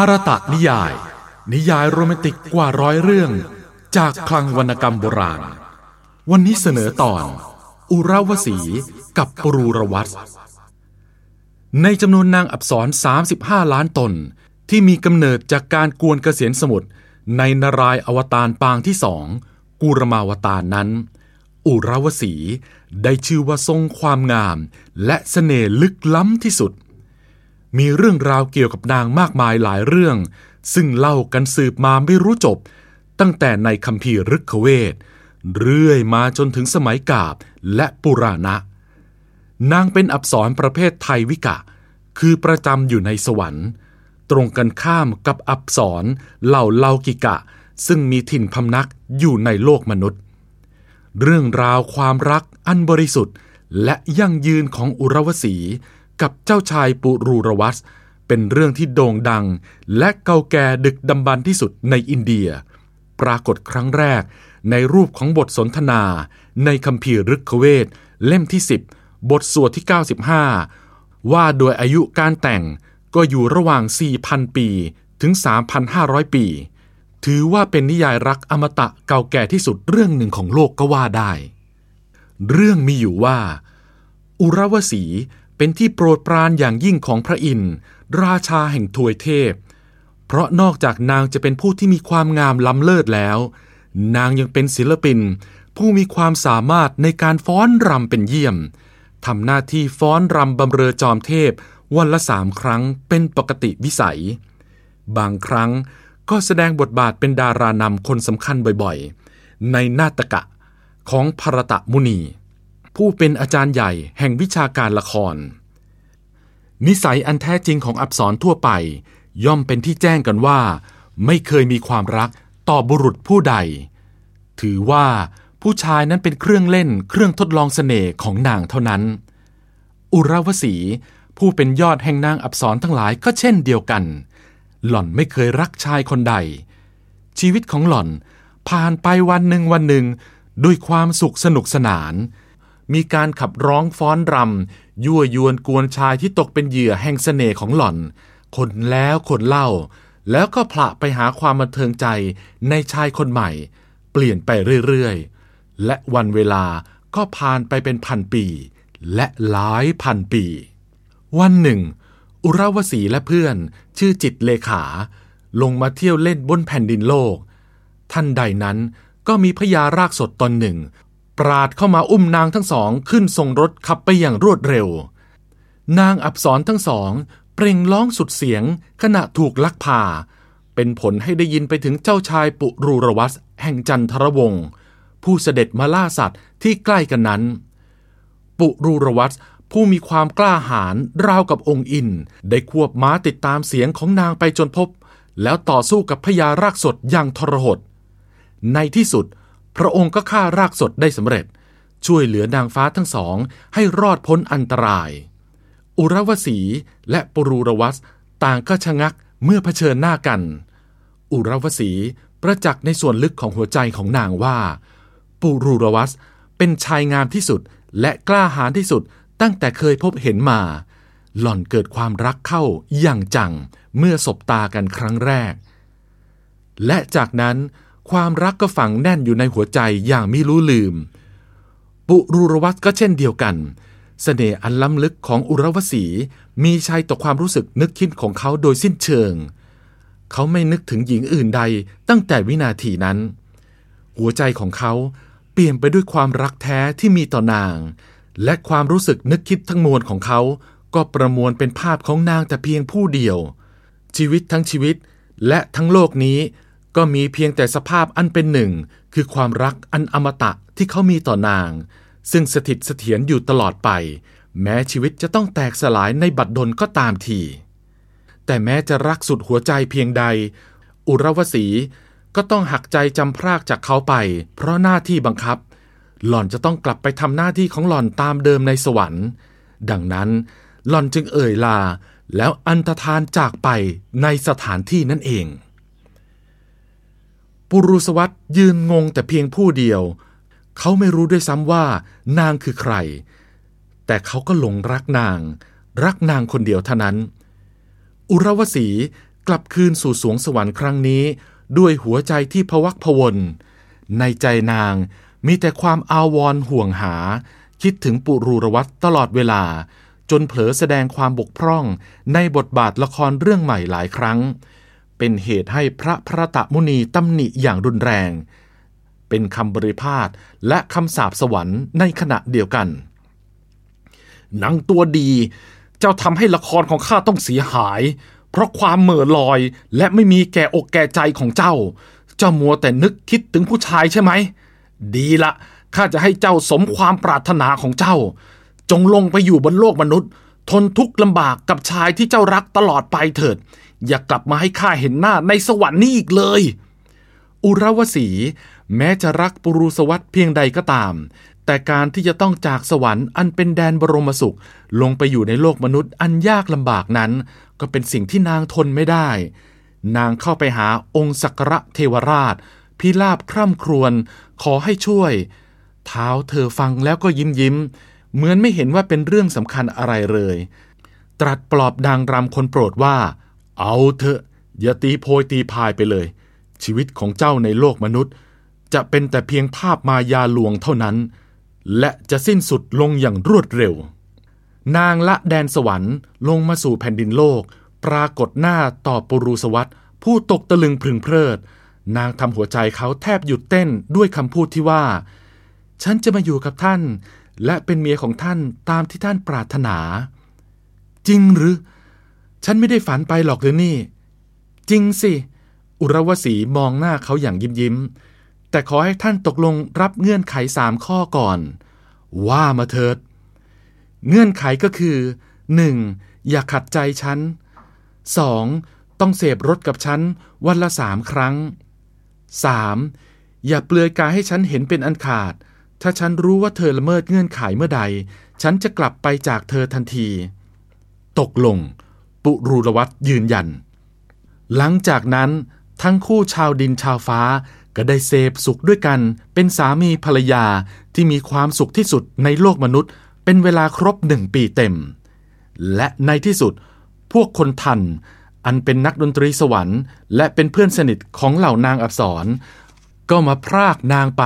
ารตะนิยาย นิยายโรแมนติกกว่าร้อยเรื่อง จากคลังวรรณกรรมโบราณ วันนี้เสนอตอน อุราวสีกับปรูรวัตในจำนวนนางอับสร 35 ล้านตน ที่มีกำเนิดจากการกวนเกษียนสมุทรในนารายอวตารปางที่สองกุรมาวตารนั้น อุราวสีได้ชื่อว่าทรงความงาม และเสน่ห์ลึกล้ำที่สุด มีเรื่องราวเกี่ยวกับนางมากมายหลายเรื่อง ซึ่งเล่ากันสืบมาไม่รู้จบ ตั้งแต่ในคัมภีร์ฤกขเวทเรื่อยมาจนถึงสมัยกาบและปุราณะ นางเป็นอับสรประเภทไทยวิกะ คือประจำอยู่ในสวรรค์ ตรงกันข้ามกับอับสรเหล่าเลากิกะ ซึ่งมีถิ่นพำนักอยู่ในโลกมนุษย์ เรื่องราวความรักอันบริสุทธิ์และยั่งยืนของอุรวสี กับเจ้าชายปุรูรวัสเป็นเรื่องที่โด่งดัง และเก่าแก่ดึกดำบรรพ์ที่สุดในอินเดีย ปรากฏครั้งแรก ในรูปของบทสนทนา ในคัมภีร์ฤกขเวทเล่มที่ 10 บทสวดที่ 95 ว่าโดยอายุการแต่งก็อยู่ระหว่าง 4,000 ปีถึง 3,500 ปี ถือว่าเป็นนิยายรักอมตะเก่าแก่ที่สุดเรื่องหนึ่งของโลกก็ว่าได้ เรื่องมีอยู่ว่า อุรวสี เป็นที่โปรดปรานอย่างยิ่งของพระอินทร์ราชาแห่งทวยเทพ เพราะนอกจากนางจะเป็นผู้ที่มีความงามล้ำเลิศแล้ว นางยังเป็นศิลปิน ผู้มีความสามารถในการฟ้อนรำเป็นเยี่ยมทำหน้าที่ฟ้อนรำบำเรอจอมเทพวันละสามครั้งเป็นปกติวิสัย บางครั้งก็แสดงบทบาทเป็นดารานำคนสำคัญบ่อยๆ ในนาตกะของภรตะมุนี ผู้เป็นอาจารย์ใหญ่แห่งวิชาการละคร นิสัยอันแท้จริงของอับสรทั่วไป ย่อมเป็นที่แจ้งกันว่า ไม่เคยมีความรักต่อบุรุษผู้ใด ถือว่าผู้ชายนั้นเป็นเครื่องเล่นเครื่องทดลองเสน่ห์ของนางเท่านั้น อุรวสีผู้เป็นยอดแห่งนางอับสรทั้งหลายก็เช่นเดียวกัน หล่อนไม่เคยรักชายคนใด ชีวิตของหล่อนผ่านไปวันหนึ่งวันหนึ่งด้วยความสุขสนุกสนาน มีการขับร้องฟ้อนรำยั่วยวนกวนชายที่ตกเป็นเหยื่อแห่งเสน่ห์ของหล่อน คนแล้วคนเล่า แล้วก็ผละไปหาความบันเทิงใจในชายคนใหม่ เปลี่ยนไปเรื่อยๆ และวันเวลาก็ผ่านไปเป็นพันปี และหลายพันปี วันหนึ่ง อุราวสีและเพื่อน ชื่อจิตเลขา ลงมาเที่ยวเล่นบนแผ่นดินโลก ท่านใดนั้นก็มีพญารากสดตนหนึ่ง ปราดเข้ามาอุ้มนางทั้งสองขึ้นทรงรถขับไปอย่างรวดเร็ว นางอับสรทั้งสอง เปล่งร้องสุดเสียงขณะถูกลักพา เป็นผลให้ได้ยินไปถึงเจ้าชายปุรูรวัสแห่งจันทรวงศ์ผู้เสด็จมาล่าสัตว์ที่ใกล้กันนั้น ปุรูรวัสผู้มีความกล้าหาญราวกับองค์อิน ได้ควบม้าติดตามเสียงของนางไปจนพบ แล้วต่อสู้กับพญารากสดอย่างทรหด ในที่สุด พระองค์ก็ฆ่ารากสดได้สำเร็จ ช่วยเหลือนางฟ้าทั้งสองให้รอดพ้นอันตราย อุรวสีและปุรูรวัสต่างก็ชะงักเมื่อเผชิญหน้ากัน อุรวสีประจักษ์ในส่วนลึกของหัวใจของนางว่า ปุรูรวัสเป็นชายงามที่สุดและกล้าหาญที่สุดตั้งแต่เคยพบเห็นมา หล่อนเกิดความรักเข้าอย่างจังเมื่อสบตากันครั้งแรก และจากนั้น ความรักก็ฝังแน่นอยู่ในหัวใจอย่างไม่รู้ลืม ปุรูรวัตก็เช่นเดียวกันสเสน่ห์อันล้ำลึกของอุรวสีมีชัยต่อความรู้สึกนึกคิดของเขาโดยสิ้นเชิง เขาไม่นึกถึงหญิงอื่นใดตั้งแต่วินาทีนั้น หัวใจของเขาเปลี่ยนไปด้วยความรักแท้ที่มีต่อนาง และความรู้สึกนึกคิดทั้งมวลของเขา ก็ประมวลเป็นภาพของนางแต่เพียงผู้เดียว ชีวิตทั้งชีวิตและทั้งโลกนี้ ก็มีเพียงแต่สภาพอันเป็นหนึ่ง คือความรักอันอมตะที่เขามีต่อนาง ซึ่งสถิตเสถียรอยู่ตลอดไป แม้ชีวิตจะต้องแตกสลายในบัดดลก็ตามที แต่แม้จะรักสุดหัวใจเพียงใด อุรวสีก็ต้องหักใจจำพรากจากเขาไป เพราะหน้าที่บังคับ หล่อนจะต้องกลับไปทำหน้าที่ของหล่อนตามเดิมในสวรรค์ ดังนั้น หล่อนจึงเอ่ยลา แล้วอันตรธานจากไปในสถานที่นั่นเอง ปุรุสวัตยืนงงแต่เพียงผู้เดียว เขาไม่รู้ด้วยซ้ำว่านางคือใคร แต่เขาก็หลงรักนาง รักนางคนเดียวเท่านั้น อุรวสีกลับคืนสู่สวงสวรรค์ครั้งนี้ ด้วยหัวใจที่พวักพวนในใจนางมีแต่ความอาวรณ์ห่วงหา คิดถึงปุรูรวัตตลอดเวลา จนเผลอแสดงความบกพร่องในบทบาทละครเรื่องใหม่หลายครั้ง เป็นเหตุให้พระพระตะมุนีตำหนิอย่างรุนแรง เป็นคำบริพาทและคำสาปสวรรค์ในขณะเดียวกันหนังตัวดี เจ้าทำให้ละครของข้าต้องเสียหาย เพราะความเหม่อลอยและไม่มีแก่อกแก่ใจของเจ้า เจ้ามัวแต่นึกคิดถึงผู้ชายใช่ไหม ดีละข้าจะให้เจ้าสมความปรารถนาของเจ้า จงลงไปอยู่บนโลกมนุษย์ ทนทุกข์ลำบากกับชายที่เจ้ารักตลอดไปเถิด อย่ากลับมาให้ข้าเห็นหน้าในสวรรค์นี้อีกเลย อุรวสีแม้จะรักปุรุสวัสด์เพียงใดก็ตาม แต่การที่จะต้องจากสวรรค์อันเป็นแดนบรมสุข ลงไปอยู่ในโลกมนุษย์อันยากลำบากนั้น ก็เป็นสิ่งที่นางทนไม่ได้ นางเข้าไปหาองค์สักระเทวราช พิราบคร่ำครวญขอให้ช่วย เท้าเธอฟังแล้วก็ยิ้มยิ้ม เหมือนไม่เห็นว่าเป็นเรื่องสำคัญอะไรเลย ตรัสปลอบดังรำคนโปรดว่า เอาเถอะ อย่าตีโพยตีพายไปเลย ชีวิตของเจ้าในโลกมนุษย์ จะเป็นแต่เพียงภาพมายาลวงเท่านั้น และจะสิ้นสุดลงอย่างรวดเร็ว นางละแดนสวรรค์ลงมาสู่แผ่นดินโลก ปรากฏหน้าต่อปุรุสวัสด์ผู้ตกตะลึงพึงเพลิด นางทำหัวใจเขาแทบหยุดเต้นด้วยคำพูดที่ว่า ฉันจะมาอยู่กับท่าน และเป็นเมียของท่านตามที่ท่านปรารถนา จริงหรือ ฉันไม่ได้ฝันไปหรอกหรือนี่ จริงสิ อุรวสีมองหน้าเขาอย่างยิ้มยิ้ม แต่ขอให้ท่านตกลงรับเงื่อนไขสามข้อก่อน ว่ามาเถิด เงื่อนไขก็คือ 1. อย่าขัดใจฉัน 2. ต้องเสพรถกับฉันวันละสามครั้ง 3. อย่าเปลือยกายให้ฉันเห็นเป็นอันขาด ถ้าฉันรู้ว่าเธอละเมิดเงื่อนไขเมื่อใด ฉันจะกลับไปจากเธอทันที ตกลง ปุรูรวัตยืนยัน หลังจากนั้นทั้งคู่ชาวดินชาวฟ้าก็ได้เสพสุขด้วยกัน เป็นสามีภรรยาที่มีความสุขที่สุดในโลกมนุษย์ เป็นเวลาครบหนึ่งปีเต็ม และในที่สุดพวกคนทัน อันเป็นนักดนตรีสวรรค์ และเป็นเพื่อนสนิทของเหล่านางอับสรก็มาพรากนางไป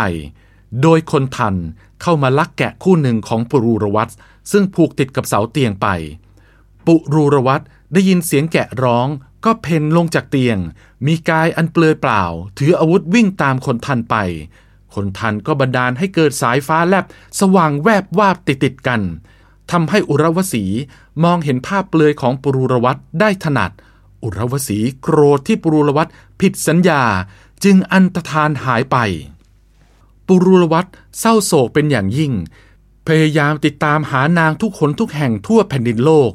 โดยคนทันเข้ามาลักแกะคู่หนึ่งของปุรูรวัตซึ่งผูกติดกับเสาเตียงไป ปุรูรวัต ได้ยินเสียงแกะร้องก็เพนลงจากเตียง มีกายอันเปลือยเปล่า ถืออาวุธวิ่งตามคนทันไป คนทันก็บันดาลให้เกิดสายฟ้าแลบสว่างแวบวาบติดติดกันทำให้อุรวสีมองเห็นภาพเปลือยของปุรูรวัตได้ถนัด อุรวสีโกรธที่ปุรูรวัตผิดสัญญาจึงอันตรธานหายไป ปุรูรวัตเศร้าโศกเป็นอย่างยิ่ง พยายามติดตามหานางทุกคนทุกแห่งทั่วแผ่นดินโลก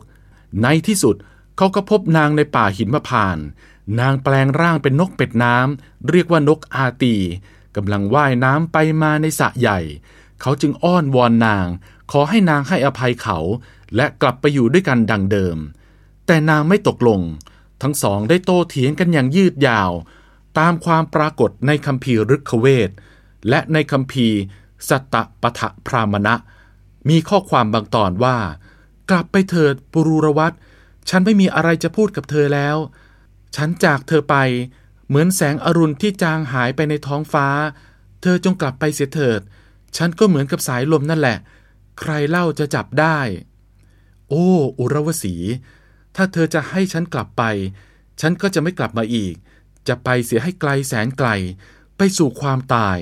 ในที่สุด เขาก็พบนางในป่าหินมะพาน นางแปลงร่างเป็นนกเป็ดน้ำ เรียกว่านกอาตีกำลังว่ายน้ำไปมาในสระใหญ่ เขาจึงอ้อนวอนนาง ขอให้นางให้อภัยเขา และกลับไปอยู่ด้วยกันดังเดิม แต่นางไม่ตกลง ทั้งสองได้โต้เถียงกันอย่างยืดยาว ตามความปรากฏในคัมภีร์ฤกขเวทและในคัมภีร์สัตตปทะพรามณะ มีข้อความบางตอนว่า กลับไปเถิดปุรุรวัต ฉันไม่มีอะไรจะพูดกับเธอแล้ว ฉันจากเธอไป เหมือนแสงอรุณที่จางหายไปในท้องฟ้า เธอจงกลับไปเสียเถิด ฉันก็เหมือนกับสายลมนั่นแหละ ใครเล่าจะจับได้ โอ้ อุรวสี ถ้าเธอจะให้ฉันกลับไป ฉันก็จะไม่กลับมาอีก จะไปเสียให้ไกลแสนไกล ไปสู่ความตาย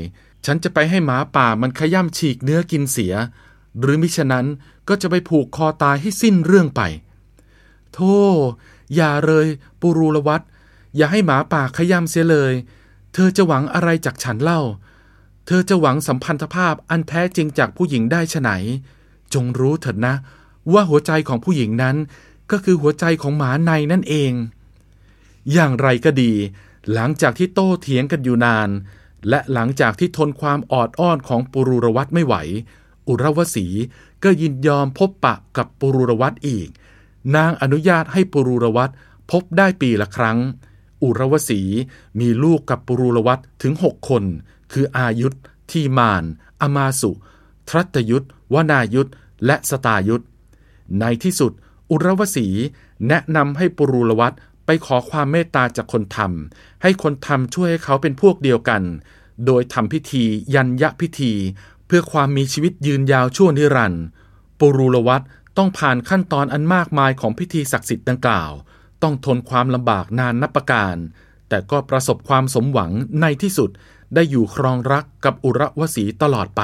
ฉันจะไปให้หมาป่ามันขย่ำฉีกเนื้อกินเสีย หรือมิฉะนั้นก็จะไปผูกคอตายให้สิ้นเรื่องไป โธ่อย่าเลยปุรูลวัตอย่าให้หมาป่าขยำเสียเลย เธอจะหวังอะไรจากฉันเล่า เธอจะหวังสัมพันธภาพอันแท้จริงจากผู้หญิงได้ฉไหน จงรู้เถิดนะ ว่าหัวใจของผู้หญิงนั้น ก็คือหัวใจของหมาในนั่นเอง อย่างไรก็ดี หลังจากที่โต้เถียงกันอยู่นาน และหลังจากที่ทนความออดอ้อนของปุรูรวัตไม่ไหว อุรวสีก็ยินยอมพบปะกับปุรูรวัตอีก นางอนุญาตให้ปุรูรวัตพบได้ปีละครั้ง อุรวสีมีลูกกับปุรูรวัตถึงหกคน คืออายุธทีมาน อมาสุ ทรัตยุทธวนายุทธและสตายุทธในที่สุด อุรวสีแนะนำให้ปุรูรวัตไปขอความเมตตาจากคนทำให้คนทำช่วยให้เขาเป็นพวกเดียวกัน โดยทำพิธียันยะพิธี เพื่อความมีชีวิตยืนยาวชั่วนิรันดร์ปุรูลวัต ต้องผ่านขั้นตอนอันมากมายของพิธีศักดิ์สิทธิ์ดังกล่าว ต้องทนความลำบากนานนับประการ แต่ก็ประสบความสมหวังในที่สุดได้อยู่ครองรักกับอุระวสีตลอดไป